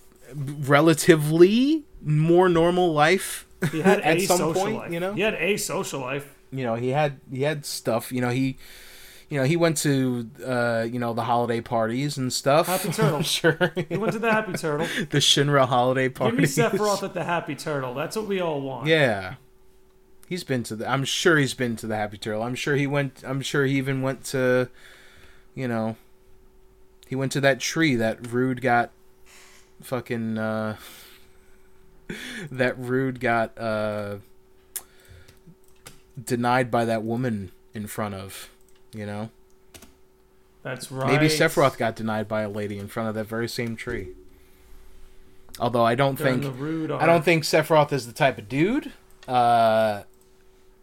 relatively more normal life He had at a some social point, life. you know? He had a social life. you know he had he had stuff you know he you know he went to uh you know the holiday parties and stuff Happy Turtle. sure He went to the Happy Turtle. the shinra holiday party. Give me Sephiroth at the Happy Turtle. That's what we all want. yeah he's been to the i'm sure he's been to the happy turtle i'm sure he went i'm sure he even went to you know he went to that tree that rude got fucking uh that rude got uh denied by that woman in front of you know That's right. maybe sephiroth got denied by a lady in front of that very same tree although i don't During think I don't think Sephiroth is the type of dude uh,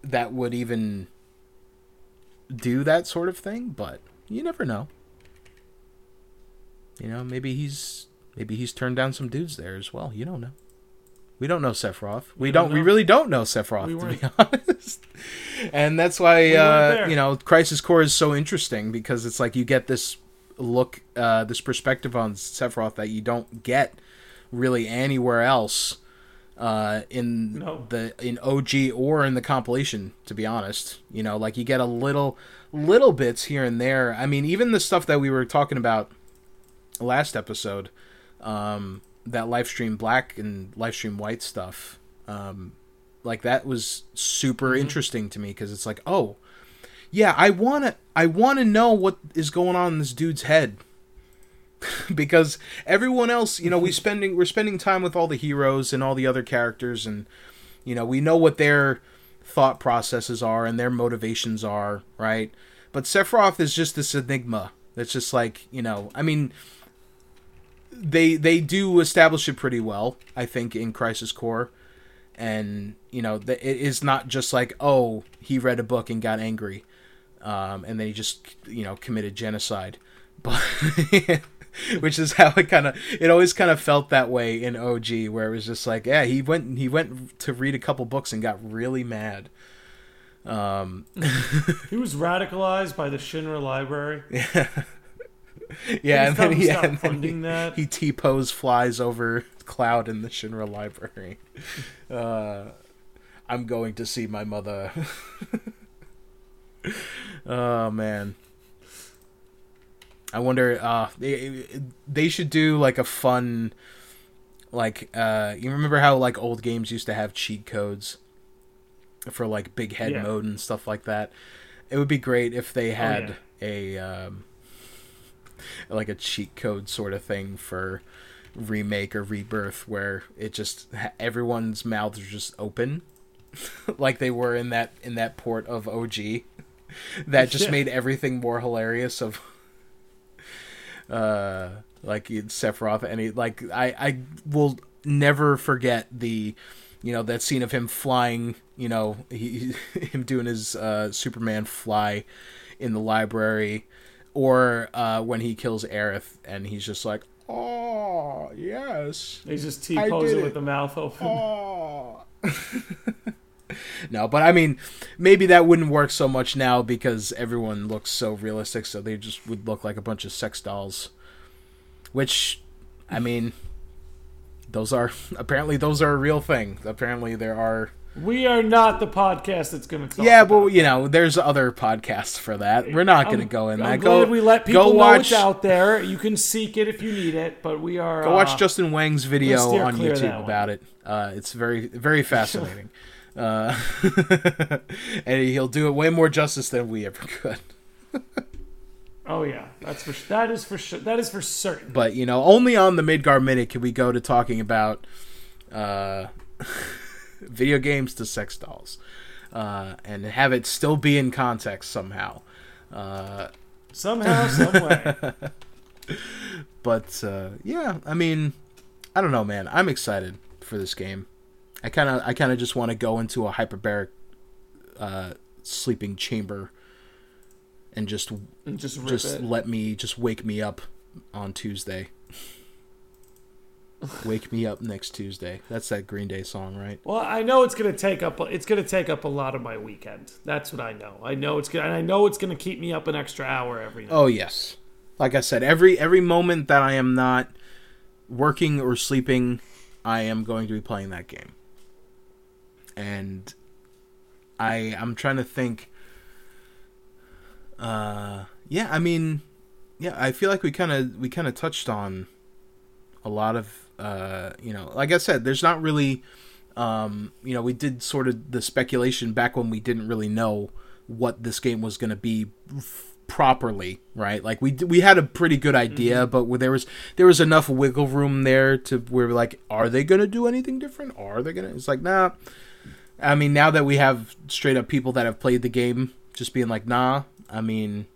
that would even do that sort of thing, but you never know. You know, maybe he's maybe he's turned down some dudes there as well. You don't know. We don't know Sephiroth. We, We don't. don't We really don't know Sephiroth We to be honest. And that's why We uh, you know Crisis Core is so interesting because it's like you get this look, uh, this perspective on Sephiroth that you don't get really anywhere else uh, in No. the in OG or in the compilation. To be honest, you know, like you get a little little bits here and there. I mean, even the stuff that we were talking about last episode, um, that live stream black and live stream white stuff, um, like that was super Mm-hmm. interesting to me because it's like, oh, yeah, I wanna, I wanna know what is going on in this dude's head. because everyone else, you know, we spending we're spending time with all the heroes and all the other characters, and you know, we know what their thought processes are and their motivations are, right? But Sephiroth is just this enigma. That's just like you know, I mean, they they do establish it pretty well, I think, in Crisis Core, and you know, it is not just like oh he read a book and got angry, um, and then he just you know committed genocide, but. which is how it kind of it always kind of felt that way in OG where it was just like yeah he went he went to read a couple books and got really mad um He was radicalized by the Shinra Library. yeah and then, he, stop and then he, that. he t-pose flies over cloud in the Shinra library uh I'm going to see my mother oh man I wonder. Uh, they, they should do like a fun, like uh, you remember how like old games used to have cheat codes for like big head Yeah. mode and stuff like that. It would be great if they Oh, had a um, like a cheat code sort of thing for remake or rebirth where it just everyone's mouths are just open like they were in that in that port of OG that just Yeah. made everything more hilarious of uh like Sephiroth and he like I I will never forget the you know that scene of him flying you know he him doing his uh Superman fly in the library or uh when he kills Aerith and he's just like oh yes He's just T posing with the mouth open. Oh. no, but I mean, maybe that wouldn't work so much now because everyone looks so realistic, so they just would look like a bunch of sex dolls. Which, I mean, those are apparently those are a real thing. Apparently, there are. We are not the podcast that's going to talk. yeah, but you know, there's other podcasts for that. We're not going to go in I'm that. glad Go, we let people go know watch. it's out there. You can seek it if you need it, but we are. Go watch uh, Justin Whang's video on YouTube about it. Uh, it's very, very fascinating. uh, and he'll do it way more justice than we ever could. Oh yeah, that's for that is for sure. That is for certain. But you know, only on the Midgar Minute can we go to talking about uh, video games to sex dolls, uh, and have it still be in context somehow. Uh, Somehow, some way. but uh, yeah, I mean, I don't know, man. I'm excited for this game. I kind of, I kind of just want to go into a hyperbaric uh, sleeping chamber and just, And just just it. let me, just wake me up on Tuesday. Wake me up next Tuesday. That's that Green Day song, right? Well, I know it's going to take up. It's to take up a lot of my weekend. That's what I know. I know it's going. to I know it's to keep me up an extra hour every night. Oh yes. Like I said, every every moment that I am not working or sleeping, I am going to be playing that game. And I I'm trying to think uh yeah, I mean yeah, I feel like we kind of we kind of touched on a lot of uh you know, like I said, there's not really um you know, we did sort of the speculation back when we didn't really know what this game was going to be f- properly, right? Like we d- we had a pretty good idea, but where there was there was enough wiggle room there to where we're like, are they going to do anything different? Are they going to? It's like, nah. I mean, now that we have straight up people that have played the game, just being like, nah. I mean,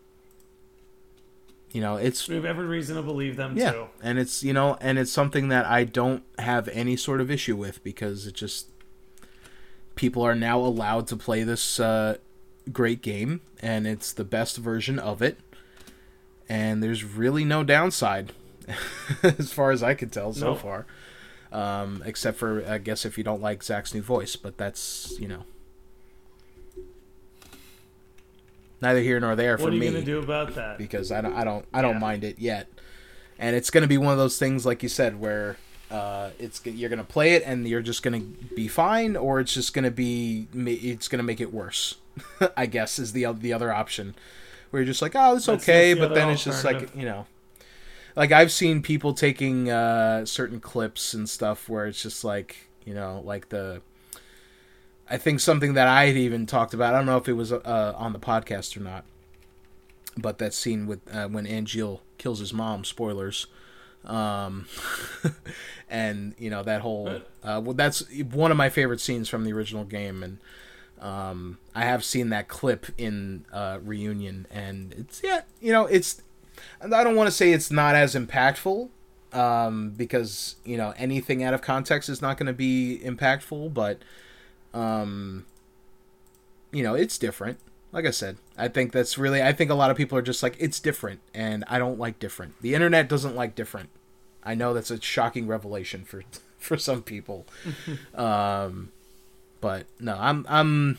you know, it's We have every reason to believe them yeah, too. and it's you know, and it's something that I don't have any sort of issue with because it just people are now allowed to play this uh, great game, and it's the best version of it, and there's really no downside as far as I can tell so No. far. Um, except for I guess if you don't like Zack's new voice, but that's you know neither here nor there for me. What are you me going to do about that? because I don't I don't I don't Yeah. mind it yet. And it's going to be one of those things like you said where uh, it's you're going to play it and you're just going to be fine or it's just going to be it's going to make it worse. I guess is the the other option where you're just like, "Oh, it's That's- okay," the but then it's just like, you know. like I've seen people taking uh, certain clips and stuff where it's just like you know, like the. I think something that I had even talked about. I don't know if it was uh, on the podcast or not, but that scene with uh, when Angeal kills his mom. Spoilers. Um, and you know that whole. Uh, well, that's one of my favorite scenes from the original game, and um, I have seen that clip in uh, reunion, and it's yeah, you know, it's. I don't want to say it's not as impactful, um, because you know anything out of context is not going to be impactful, but um, you know, it's different. Like I said, I think that's really. I think a lot of people are just like it's different, and I don't like different. The internet doesn't like different. I know that's a shocking revelation for for some people. um, but no, I'm I'm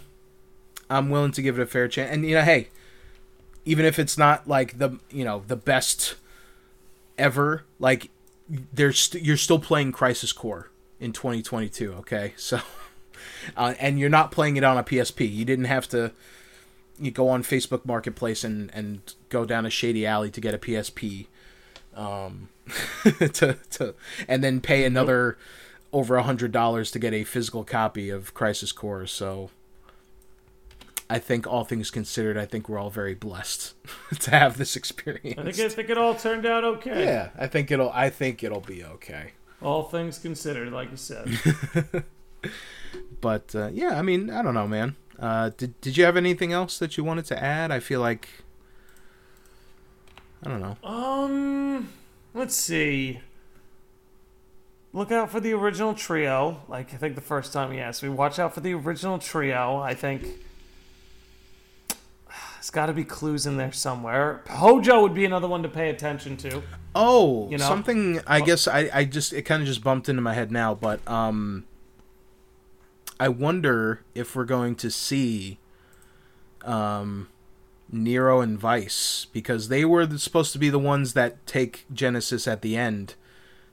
I'm willing to give it a fair chance. And you know, hey, even if it's not like the you know the best ever, like there's st- you're still playing Crisis Core in 2022. Okay, so uh, and you're not playing it on a PSP. You didn't have to you go on Facebook Marketplace and and go down a shady alley to get a PSP. Um, to to and then pay another over a hundred dollars to get a physical copy of Crisis Core. So I think all things considered, I think we're all very blessed to have this experience. I think I think it all turned out okay. Yeah, I think it'll I think it'll be okay. All things considered, like you said. but uh, yeah, I mean, I don't know, man. Uh, did did you have anything else that you wanted to add? I feel like I don't know. Um, let's see. Look out for the original trio. Like I think the first time he asked me, watch out for the original trio. I think there's got to be clues in there somewhere. Hojo would be another one to pay attention to. Oh, you know? something. I guess I I just it kind of just bumped into my head now, but um, I wonder if we're going to see um Nero and Weiss because they were supposed to be the ones that take Genesis at the end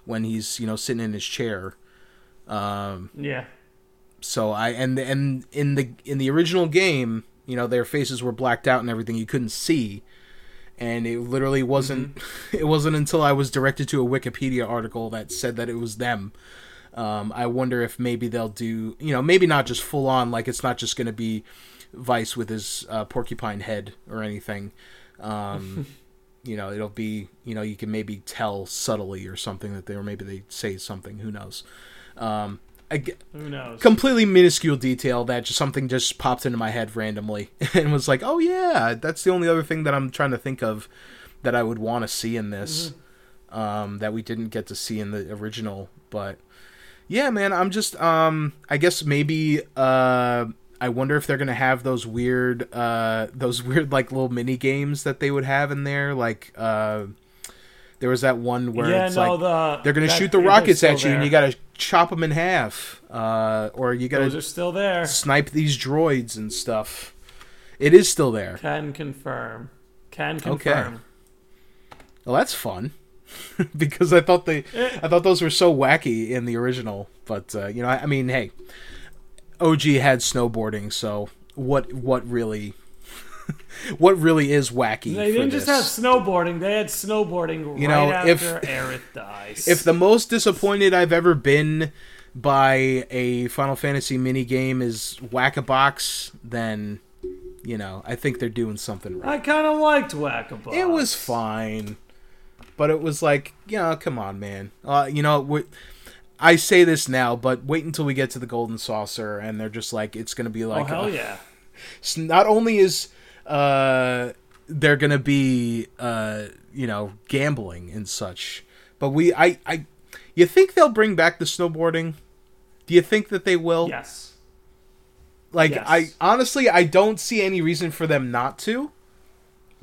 when he's you know sitting in his chair. Um, yeah. So I and and in the in the original game, you know, their faces were blacked out and everything. You couldn't see, and it literally wasn't. Mm-hmm. It wasn't until I was directed to a Wikipedia article that said that it was them. Um, I wonder if maybe they'll do, you know, maybe not just full on, like it's not just going to be Weiss with his uh, porcupine head or anything. Um, you know, it'll be you know you can maybe tell subtly or something that they or maybe they say something. Who knows? Um, I, Who knows? Completely minuscule detail that just something just popped into my head randomly and was like, oh yeah, that's the only other thing that I'm trying to think of that I would want to see in this mm-hmm. um, that we didn't get to see in the original. But yeah, man, I'm just um, I guess maybe uh I wonder if they're gonna have those weird, uh, those weird like little mini games that they would have in there. Like, uh, there was that one where yeah, it's no, like the, they're gonna shoot the rockets at you, there. and you gotta chop them in half, uh, or you gotta those are still there. Snipe these droids and stuff. It is still there. Can confirm. Can confirm. Okay. Well, that's fun. because I thought they, eh. I thought those were so wacky in the original. But uh, you know, I, I mean, hey, OG had snowboarding, so what what really what really is wacky? They didn't just have snowboarding; they had snowboarding you right know, after if, Aerith dies. If the most disappointed I've ever been by a Final Fantasy mini game is Whack a Box, then you know I think they're doing something right. I kind of liked Whack a Box. It was fine, but it was like, you know, come on, man. Uh, you know, I say this now, but wait until we get to the golden saucer, and they're just like it's gonna be like, oh hell uh, yeah! So not only is uh, they're gonna be uh, you know gambling and such, but we I I you think they'll bring back the snowboarding? Do you think that they will? Yes. Like yes. I honestly I don't see any reason for them not to,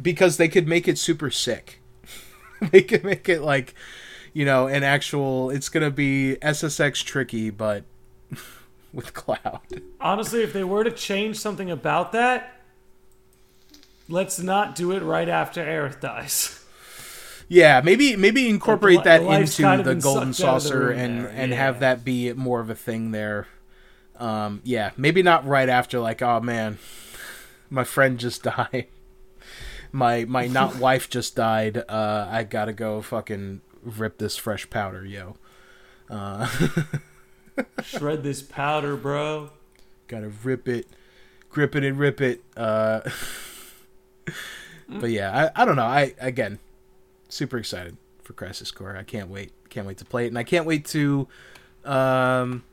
because they could make it super sick. they can make it like you know, an actual. It's gonna be SSX tricky, but with Cloud. Honestly, if they were to change something about that, let's not do it right after Aerith dies. Yeah, maybe maybe incorporate that into kind of the golden saucer the and and yeah. have that be more of a thing there. Um, yeah, maybe not right after like, oh man, my friend just died. My my not wife just died. Uh, I gotta go fucking rip this fresh powder, yo. Uh, Shred this powder, bro. gotta rip it, grip it and rip it. Uh, but yeah, I, I don't know. I again, super excited for Crisis Core. I can't wait. Can't wait to play it, and I can't wait to um,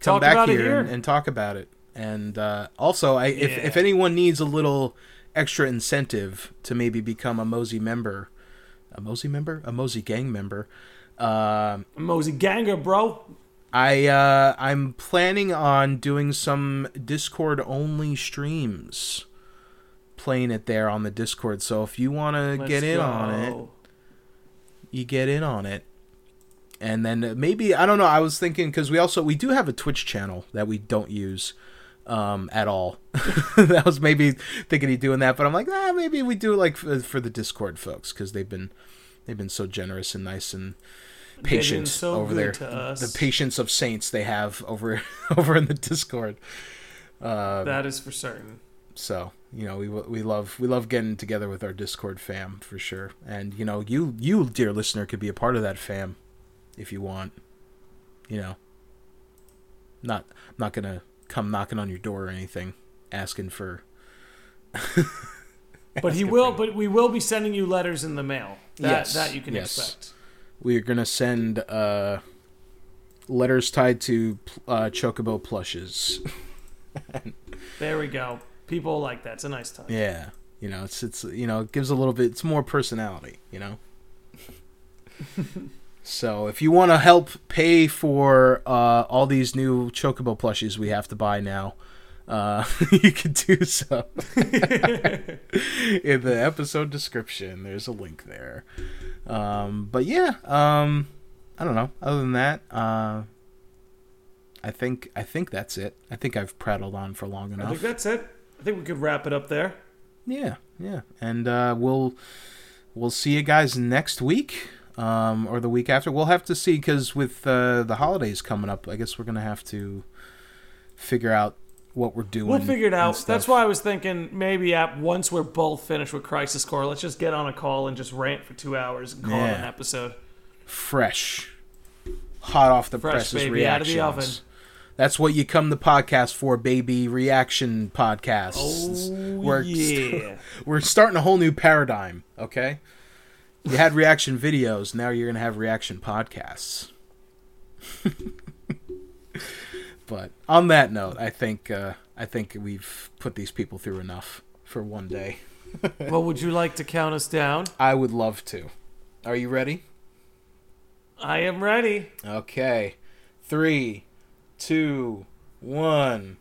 come Talk back here, here. And, and talk about it. And uh, also, I if if anyone needs a little extra incentive to maybe become a Mosey member, a Mosey member, a Mosey gang member. Um, Mosey Ganger, bro. I uh, I'm planning on doing some Discord only streams, playing it there on the Discord. So if you want to get in go. on it, you get in on it. And then maybe I don't know. I was thinking because we also we do have a Twitch channel that we don't use um, at all. that was maybe thinking of doing that, but I'm like, ah, maybe we do it like for, for the Discord folks because they've been they've been so generous and nice and patient so over there. The patience of saints they have over over in the Discord. Uh, That is for certain. so you know we we love we love getting together with our Discord fam for sure, and you know you you dear listener could be a part of that fam if you want. You know, not not gonna come knocking on your door or anything, asking for. But he will. But we will be sending you letters in the mail. That Yes, that you can yes. expect. We're gonna send uh, letters tied to uh, chocobo plushes. There we go. People like that. It's a nice touch. Yeah, you know, it's it's you know, it gives a little bit. It's more personality, you know. so if you want to help pay for uh, all these new chocobo plushies we have to buy now, uh, you can do so in the episode description. There's a link there. Um, but yeah, um, I don't know. Other than that, uh, I think I think that's it. I think I've prattled on for long enough. I think that's it. I think we could wrap it up there. Yeah, yeah, and uh, we'll we'll see you guys next week, um, or the week after. We'll have to see because with uh, the holidays coming up, I guess we're gonna have to figure out what we're doing. We'll figure it out. That's why I was thinking maybe at once we're both finished with Crisis Core, let's just get on a call and just rant for two hours and call it an episode. fresh, hot off the Fresh, presses baby, out of the oven. That's what you come to podcast for, baby. Reaction podcasts. Oh we're yeah. we're starting a whole new paradigm. Okay, you had reaction videos. Now you're gonna have reaction podcasts. but on that note, I think uh, I think we've put these people through enough for one day. well, would you like to count us down? I would love to. Are you ready? I am ready. Okay, three, two, one.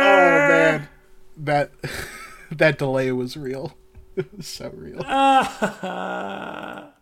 Oh man, that that delay was real. It was so real.